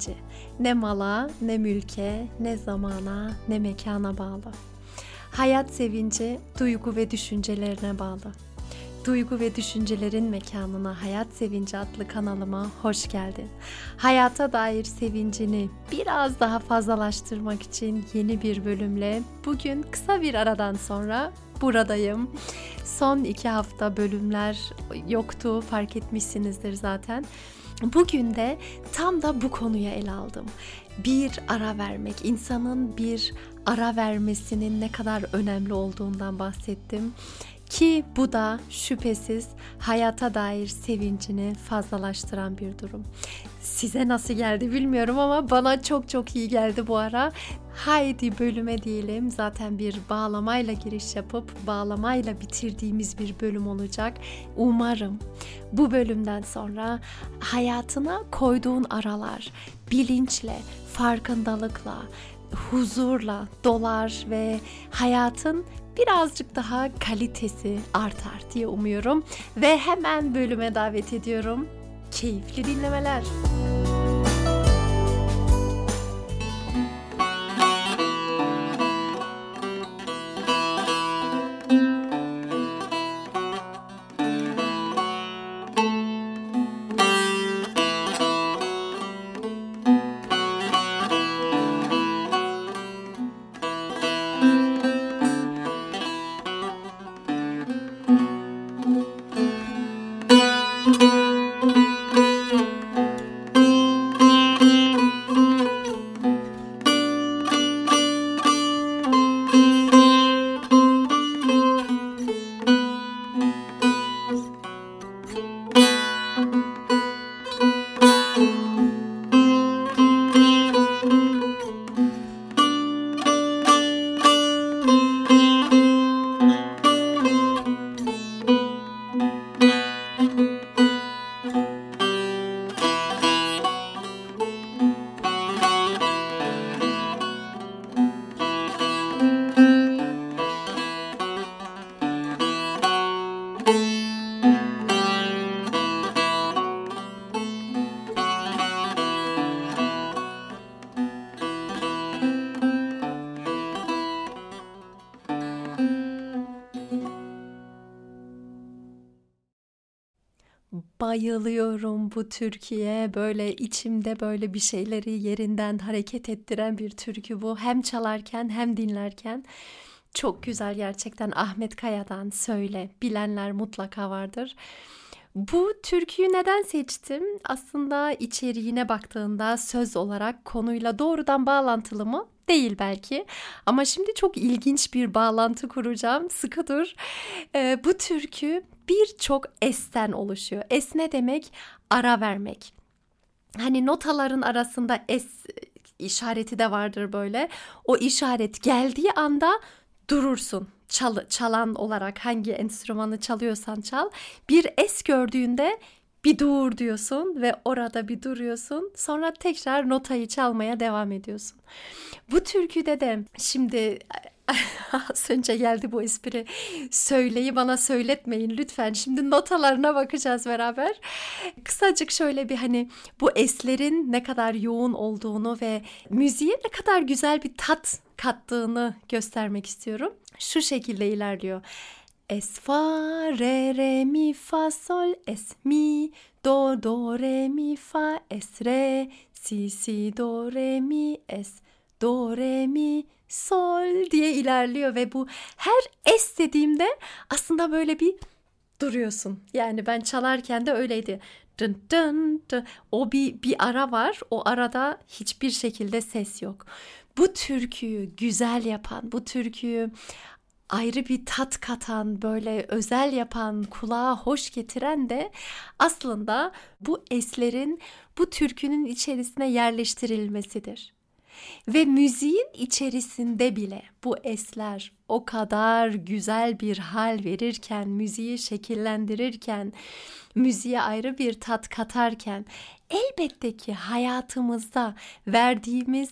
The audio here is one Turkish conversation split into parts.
sevinci ne mala, ne mülke, ne zamana, ne mekana bağlı. Hayat sevinci duygu ve düşüncelerine bağlı. Duygu ve düşüncelerin mekanına Hayat Sevinci adlı kanalıma hoş geldin. Hayata dair sevincini biraz daha fazlalaştırmak için yeni bir bölümle bugün kısa bir aradan sonra buradayım. Son iki hafta bölümler yoktu fark etmişsinizdir zaten. Bugün de tam da bu konuya ele aldım. Bir ara vermek, insanın bir ara vermesinin ne kadar önemli olduğundan bahsettim. Ki bu da şüphesiz hayata dair sevincini fazlalaştıran bir durum. Size nasıl geldi bilmiyorum ama bana çok çok iyi geldi bu ara. Haydi bölüme diyelim. Zaten bir bağlamayla giriş yapıp bağlamayla bitirdiğimiz bir bölüm olacak. Umarım bu bölümden sonra hayatına koyduğun aralar bilinçle, farkındalıkla, huzurla dolar ve hayatın birazcık daha kalitesi artar diye umuyorum ve hemen bölüme davet ediyorum. Keyifli dinlemeler. Bayılıyorum bu Türkiye. Böyle içimde böyle bir şeyleri yerinden hareket ettiren bir türkü bu. Hem çalarken hem dinlerken. Çok güzel gerçekten Ahmet Kaya'dan söyle. Bilenler mutlaka vardır. Bu türküyü neden seçtim? Aslında içeriğine baktığında söz olarak konuyla doğrudan bağlantılı mı? Değil belki. Ama şimdi çok ilginç bir bağlantı kuracağım. Sıkı dur. Ee, bu türkü birçok esten oluşuyor. Es ne demek? Ara vermek. Hani notaların arasında es işareti de vardır böyle. O işaret geldiği anda durursun. Çal, çalan olarak hangi enstrümanı çalıyorsan çal. Bir es gördüğünde bir dur diyorsun ve orada bir duruyorsun. Sonra tekrar notayı çalmaya devam ediyorsun. Bu türküde de şimdi Az önce geldi bu espri. Söyleyi bana söyletmeyin lütfen. Şimdi notalarına bakacağız beraber. Kısacık şöyle bir hani bu eslerin ne kadar yoğun olduğunu ve müziğe ne kadar güzel bir tat kattığını göstermek istiyorum. Şu şekilde ilerliyor. Es fa re re mi fa sol es mi do do re mi fa es re si si do re mi es do re mi sol diye ilerliyor ve bu her es dediğimde aslında böyle bir duruyorsun. Yani ben çalarken de öyleydi. Dın dın dın. O bir, bir ara var. O arada hiçbir şekilde ses yok. Bu türküyü güzel yapan, bu türküyü ayrı bir tat katan, böyle özel yapan, kulağa hoş getiren de aslında bu eslerin bu türkünün içerisine yerleştirilmesidir. Ve müziğin içerisinde bile bu esler o kadar güzel bir hal verirken, müziği şekillendirirken, müziğe ayrı bir tat katarken elbette ki hayatımızda verdiğimiz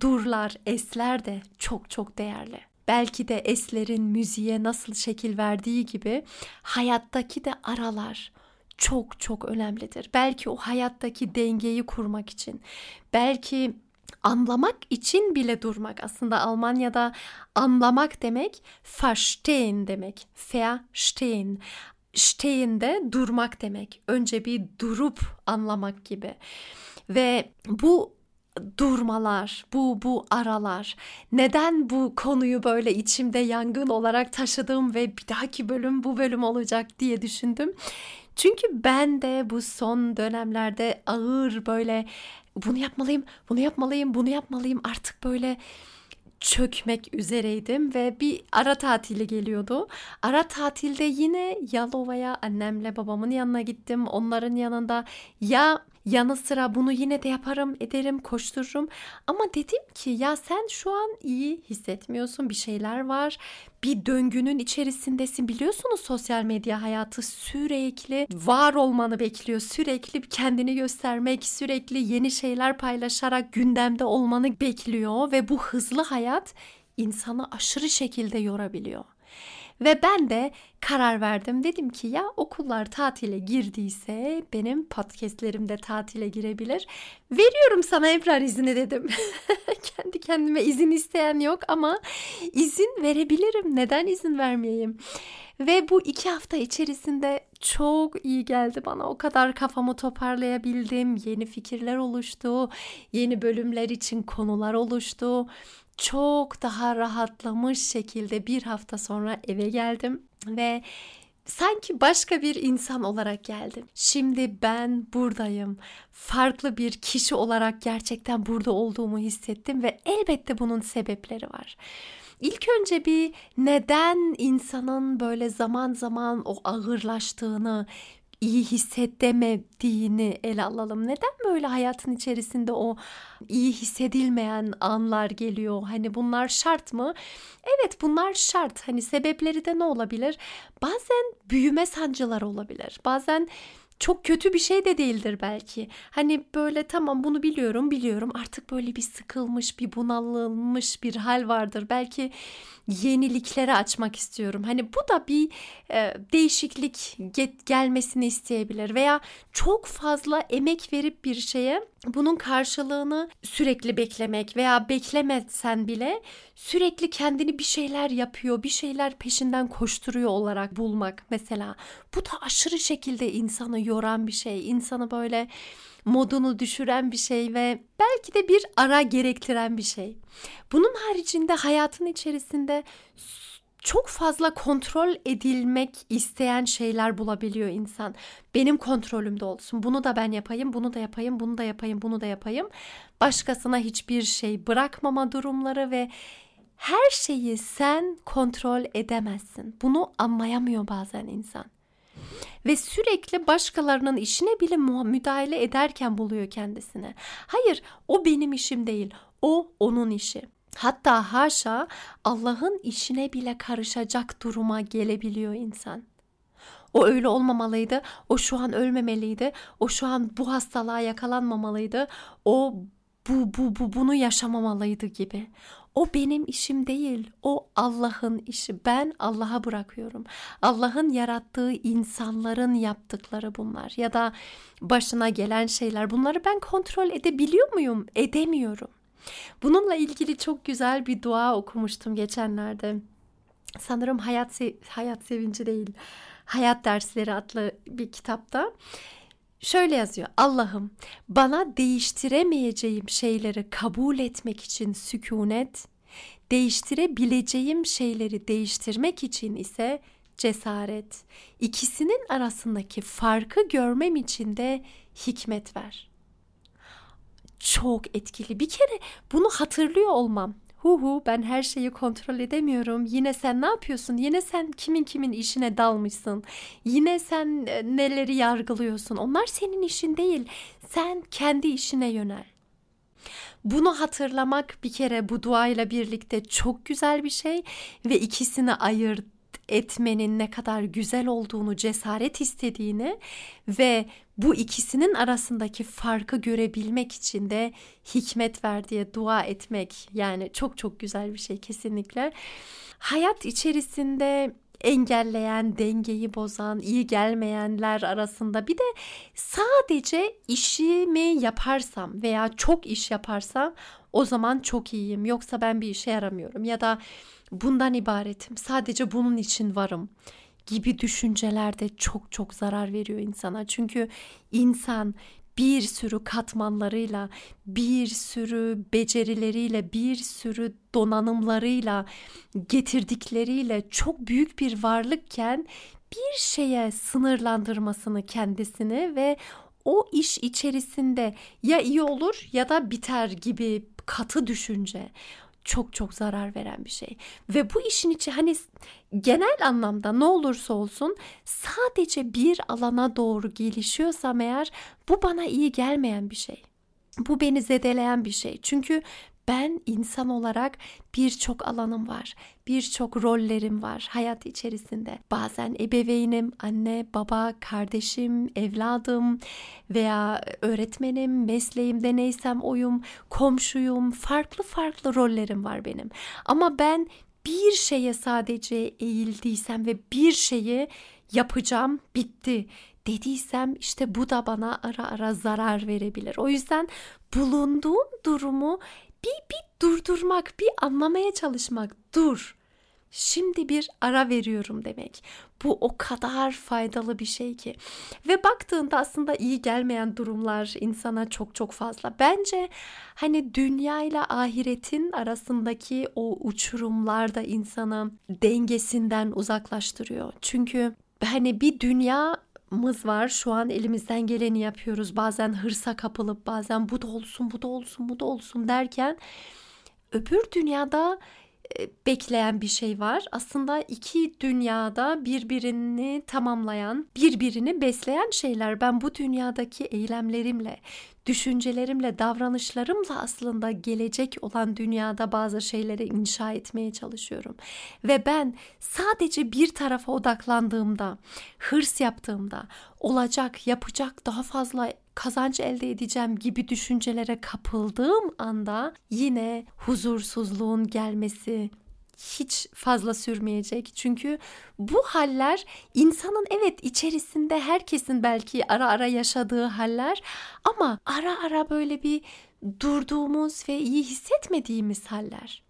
durlar, esler de çok çok değerli. Belki de eslerin müziğe nasıl şekil verdiği gibi hayattaki de aralar çok çok önemlidir. Belki o hayattaki dengeyi kurmak için, belki anlamak için bile durmak. Aslında Almanya'da anlamak demek verstehen demek. Verstehen. Stehen de durmak demek. Önce bir durup anlamak gibi. Ve bu durmalar, bu bu aralar. Neden bu konuyu böyle içimde yangın olarak taşıdım ve bir dahaki bölüm bu bölüm olacak diye düşündüm. Çünkü ben de bu son dönemlerde ağır böyle bunu yapmalıyım, bunu yapmalıyım, bunu yapmalıyım artık böyle çökmek üzereydim ve bir ara tatili geliyordu. Ara tatilde yine Yalova'ya annemle babamın yanına gittim. Onların yanında ya yanı sıra bunu yine de yaparım, ederim, koştururum. Ama dedim ki ya sen şu an iyi hissetmiyorsun. Bir şeyler var. Bir döngünün içerisindesin. Biliyorsunuz sosyal medya hayatı sürekli var olmanı bekliyor. Sürekli kendini göstermek, sürekli yeni şeyler paylaşarak gündemde olmanı bekliyor ve bu hızlı hayat insanı aşırı şekilde yorabiliyor. Ve ben de karar verdim. Dedim ki ya okullar tatile girdiyse benim podcastlerim de tatile girebilir. Veriyorum sana Ebrar izni dedim. Kendi kendime izin isteyen yok ama izin verebilirim. Neden izin vermeyeyim? Ve bu iki hafta içerisinde çok iyi geldi bana. O kadar kafamı toparlayabildim. Yeni fikirler oluştu. Yeni bölümler için konular oluştu çok daha rahatlamış şekilde bir hafta sonra eve geldim ve sanki başka bir insan olarak geldim. Şimdi ben buradayım. Farklı bir kişi olarak gerçekten burada olduğumu hissettim ve elbette bunun sebepleri var. İlk önce bir neden insanın böyle zaman zaman o ağırlaştığını, iyi hissedemediğini ele alalım. Neden böyle hayatın içerisinde o iyi hissedilmeyen anlar geliyor? Hani bunlar şart mı? Evet bunlar şart. Hani sebepleri de ne olabilir? Bazen büyüme sancılar olabilir. Bazen çok kötü bir şey de değildir belki. Hani böyle tamam bunu biliyorum biliyorum artık böyle bir sıkılmış bir bunalılmış bir hal vardır. Belki yeniliklere açmak istiyorum. Hani bu da bir e, değişiklik get, gelmesini isteyebilir veya çok fazla emek verip bir şeye bunun karşılığını sürekli beklemek veya beklemesen bile sürekli kendini bir şeyler yapıyor, bir şeyler peşinden koşturuyor olarak bulmak mesela. Bu da aşırı şekilde insanı yoran bir şey. İnsanı böyle modunu düşüren bir şey ve belki de bir ara gerektiren bir şey. Bunun haricinde hayatın içerisinde çok fazla kontrol edilmek isteyen şeyler bulabiliyor insan. Benim kontrolümde olsun. Bunu da ben yapayım, bunu da yapayım, bunu da yapayım, bunu da yapayım. Başkasına hiçbir şey bırakmama durumları ve her şeyi sen kontrol edemezsin. Bunu anlayamıyor bazen insan ve sürekli başkalarının işine bile müdahale ederken buluyor kendisini. Hayır, o benim işim değil. O onun işi. Hatta haşa Allah'ın işine bile karışacak duruma gelebiliyor insan. O öyle olmamalıydı. O şu an ölmemeliydi. O şu an bu hastalığa yakalanmamalıydı. O bu bu bu bunu yaşamamalıydı gibi. O benim işim değil. O Allah'ın işi. Ben Allah'a bırakıyorum. Allah'ın yarattığı insanların yaptıkları bunlar ya da başına gelen şeyler. Bunları ben kontrol edebiliyor muyum? Edemiyorum. Bununla ilgili çok güzel bir dua okumuştum geçenlerde. Sanırım hayat hayat sevinci değil. Hayat dersleri adlı bir kitapta. Şöyle yazıyor. Allah'ım bana değiştiremeyeceğim şeyleri kabul etmek için sükunet, değiştirebileceğim şeyleri değiştirmek için ise cesaret. İkisinin arasındaki farkı görmem için de hikmet ver. Çok etkili. Bir kere bunu hatırlıyor olmam hu hu ben her şeyi kontrol edemiyorum. Yine sen ne yapıyorsun? Yine sen kimin kimin işine dalmışsın. Yine sen e, neleri yargılıyorsun. Onlar senin işin değil. Sen kendi işine yönel. Bunu hatırlamak bir kere bu duayla birlikte çok güzel bir şey ve ikisini ayırt etmenin ne kadar güzel olduğunu, cesaret istediğini ve bu ikisinin arasındaki farkı görebilmek için de hikmet ver diye dua etmek yani çok çok güzel bir şey kesinlikle. Hayat içerisinde engelleyen, dengeyi bozan, iyi gelmeyenler arasında bir de sadece işimi yaparsam veya çok iş yaparsam o zaman çok iyiyim. Yoksa ben bir işe yaramıyorum ya da bundan ibaretim. Sadece bunun için varım gibi düşünceler de çok çok zarar veriyor insana. Çünkü insan bir sürü katmanlarıyla, bir sürü becerileriyle, bir sürü donanımlarıyla, getirdikleriyle çok büyük bir varlıkken bir şeye sınırlandırmasını kendisini ve o iş içerisinde ya iyi olur ya da biter gibi katı düşünce çok çok zarar veren bir şey. Ve bu işin içi hani genel anlamda ne olursa olsun sadece bir alana doğru gelişiyorsam eğer bu bana iyi gelmeyen bir şey. Bu beni zedeleyen bir şey. Çünkü ben insan olarak birçok alanım var. Birçok rollerim var hayat içerisinde. Bazen ebeveynim, anne, baba, kardeşim, evladım veya öğretmenim, mesleğimde neysem oyum, komşuyum. Farklı farklı rollerim var benim. Ama ben bir şeye sadece eğildiysem ve bir şeyi yapacağım bitti dediysem işte bu da bana ara ara zarar verebilir. O yüzden bulunduğum durumu bir, bir durdurmak, bir anlamaya çalışmak. Dur. Şimdi bir ara veriyorum demek. Bu o kadar faydalı bir şey ki. Ve baktığında aslında iyi gelmeyen durumlar insana çok çok fazla. Bence hani dünya ile ahiretin arasındaki o uçurumlar da insanı dengesinden uzaklaştırıyor. Çünkü hani bir dünya mız var. Şu an elimizden geleni yapıyoruz. Bazen hırsa kapılıp bazen bu da olsun, bu da olsun, bu da olsun derken öbür dünyada e, bekleyen bir şey var. Aslında iki dünyada birbirini tamamlayan, birbirini besleyen şeyler. Ben bu dünyadaki eylemlerimle, düşüncelerimle, davranışlarımla aslında gelecek olan dünyada bazı şeyleri inşa etmeye çalışıyorum. Ve ben sadece bir tarafa odaklandığımda, hırs yaptığımda, olacak, yapacak, daha fazla kazanç elde edeceğim gibi düşüncelere kapıldığım anda yine huzursuzluğun gelmesi, hiç fazla sürmeyecek. Çünkü bu haller insanın evet içerisinde herkesin belki ara ara yaşadığı haller ama ara ara böyle bir durduğumuz ve iyi hissetmediğimiz haller.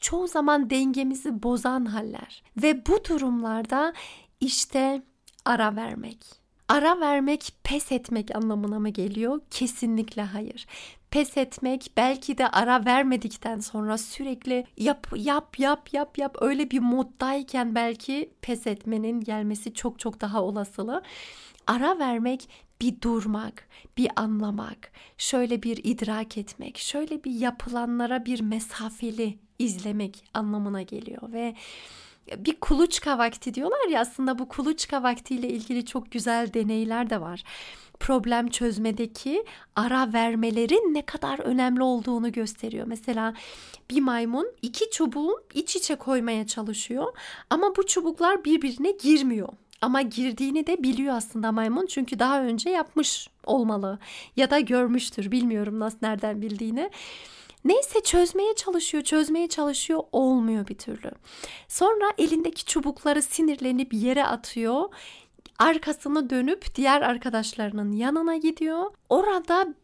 Çoğu zaman dengemizi bozan haller ve bu durumlarda işte ara vermek. Ara vermek pes etmek anlamına mı geliyor? Kesinlikle hayır pes etmek belki de ara vermedikten sonra sürekli yap yap yap yap yap öyle bir moddayken belki pes etmenin gelmesi çok çok daha olasılı. Ara vermek bir durmak, bir anlamak, şöyle bir idrak etmek, şöyle bir yapılanlara bir mesafeli izlemek anlamına geliyor ve bir kuluçka vakti diyorlar ya aslında bu kuluçka vaktiyle ilgili çok güzel deneyler de var problem çözmedeki ara vermelerin ne kadar önemli olduğunu gösteriyor. Mesela bir maymun iki çubuğu iç içe koymaya çalışıyor ama bu çubuklar birbirine girmiyor. Ama girdiğini de biliyor aslında maymun çünkü daha önce yapmış olmalı ya da görmüştür bilmiyorum nasıl nereden bildiğini. Neyse çözmeye çalışıyor, çözmeye çalışıyor, olmuyor bir türlü. Sonra elindeki çubukları sinirlenip yere atıyor arkasını dönüp diğer arkadaşlarının yanına gidiyor. Orada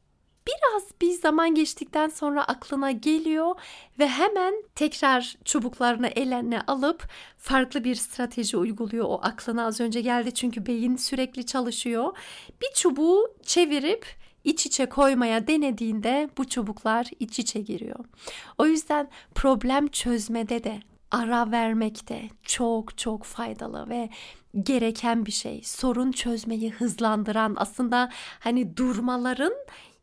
biraz bir zaman geçtikten sonra aklına geliyor ve hemen tekrar çubuklarını eline alıp farklı bir strateji uyguluyor. O aklına az önce geldi çünkü beyin sürekli çalışıyor. Bir çubuğu çevirip iç içe koymaya denediğinde bu çubuklar iç içe giriyor. O yüzden problem çözmede de ara vermek de çok çok faydalı ve gereken bir şey. Sorun çözmeyi hızlandıran aslında hani durmaların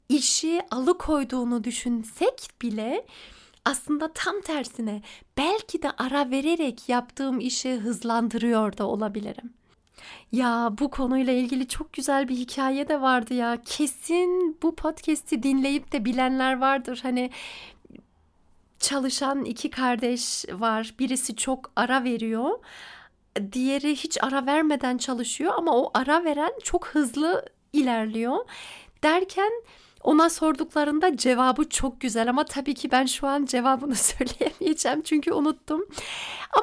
işi alıkoyduğunu düşünsek bile aslında tam tersine belki de ara vererek yaptığım işi hızlandırıyor da olabilirim. Ya bu konuyla ilgili çok güzel bir hikaye de vardı ya. Kesin bu podcast'i dinleyip de bilenler vardır. Hani çalışan iki kardeş var. Birisi çok ara veriyor diğeri hiç ara vermeden çalışıyor ama o ara veren çok hızlı ilerliyor. Derken Ona sorduklarında cevabı çok güzel ama tabii ki ben şu an cevabını söyleyemeyeceğim çünkü unuttum.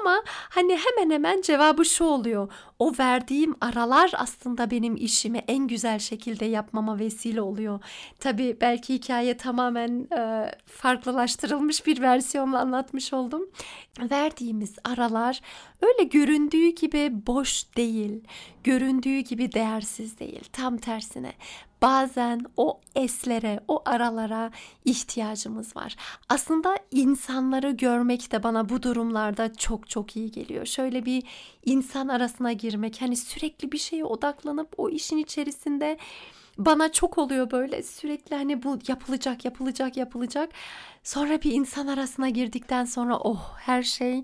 Ama hani hemen hemen cevabı şu oluyor. O verdiğim aralar aslında benim işimi en güzel şekilde yapmama vesile oluyor. Tabii belki hikaye tamamen e, farklılaştırılmış bir versiyonla anlatmış oldum. Verdiğimiz aralar öyle göründüğü gibi boş değil, göründüğü gibi değersiz değil. Tam tersine bazen o eslere, o aralara ihtiyacımız var. Aslında insanları görmek de bana bu durumlarda çok çok iyi geliyor. Şöyle bir insan arasına girmek, hani sürekli bir şeye odaklanıp o işin içerisinde bana çok oluyor böyle sürekli hani bu yapılacak, yapılacak, yapılacak. Sonra bir insan arasına girdikten sonra oh her şey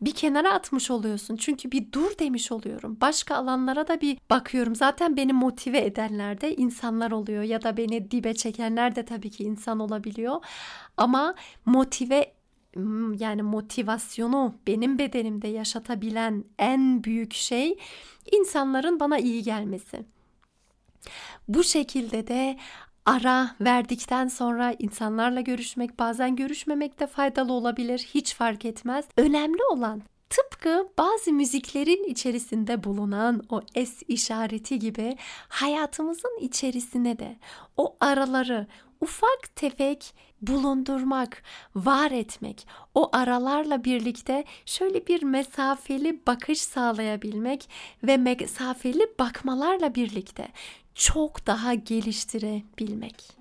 bir kenara atmış oluyorsun. Çünkü bir dur demiş oluyorum. Başka alanlara da bir bakıyorum. Zaten beni motive edenler de insanlar oluyor ya da beni dibe çekenler de tabii ki insan olabiliyor. Ama motive hmm, yani motivasyonu benim bedenimde yaşatabilen en büyük şey insanların bana iyi gelmesi. Bu şekilde de ara verdikten sonra insanlarla görüşmek bazen görüşmemek de faydalı olabilir hiç fark etmez. Önemli olan tıpkı bazı müziklerin içerisinde bulunan o es işareti gibi hayatımızın içerisine de o araları ufak tefek bulundurmak, var etmek, o aralarla birlikte şöyle bir mesafeli bakış sağlayabilmek ve mesafeli bakmalarla birlikte çok daha geliştirebilmek.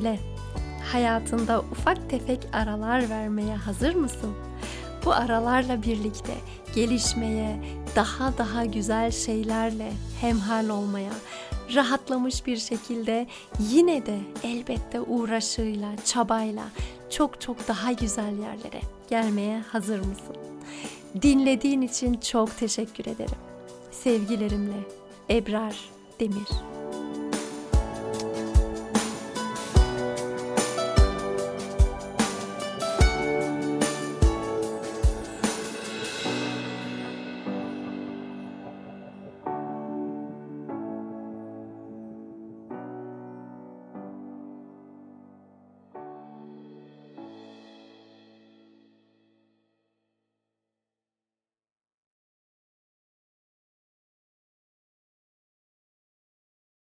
Söyle, hayatında ufak tefek aralar vermeye hazır mısın? Bu aralarla birlikte gelişmeye, daha daha güzel şeylerle hemhal olmaya, rahatlamış bir şekilde yine de elbette uğraşıyla, çabayla çok çok daha güzel yerlere gelmeye hazır mısın? Dinlediğin için çok teşekkür ederim. Sevgilerimle Ebrar Demir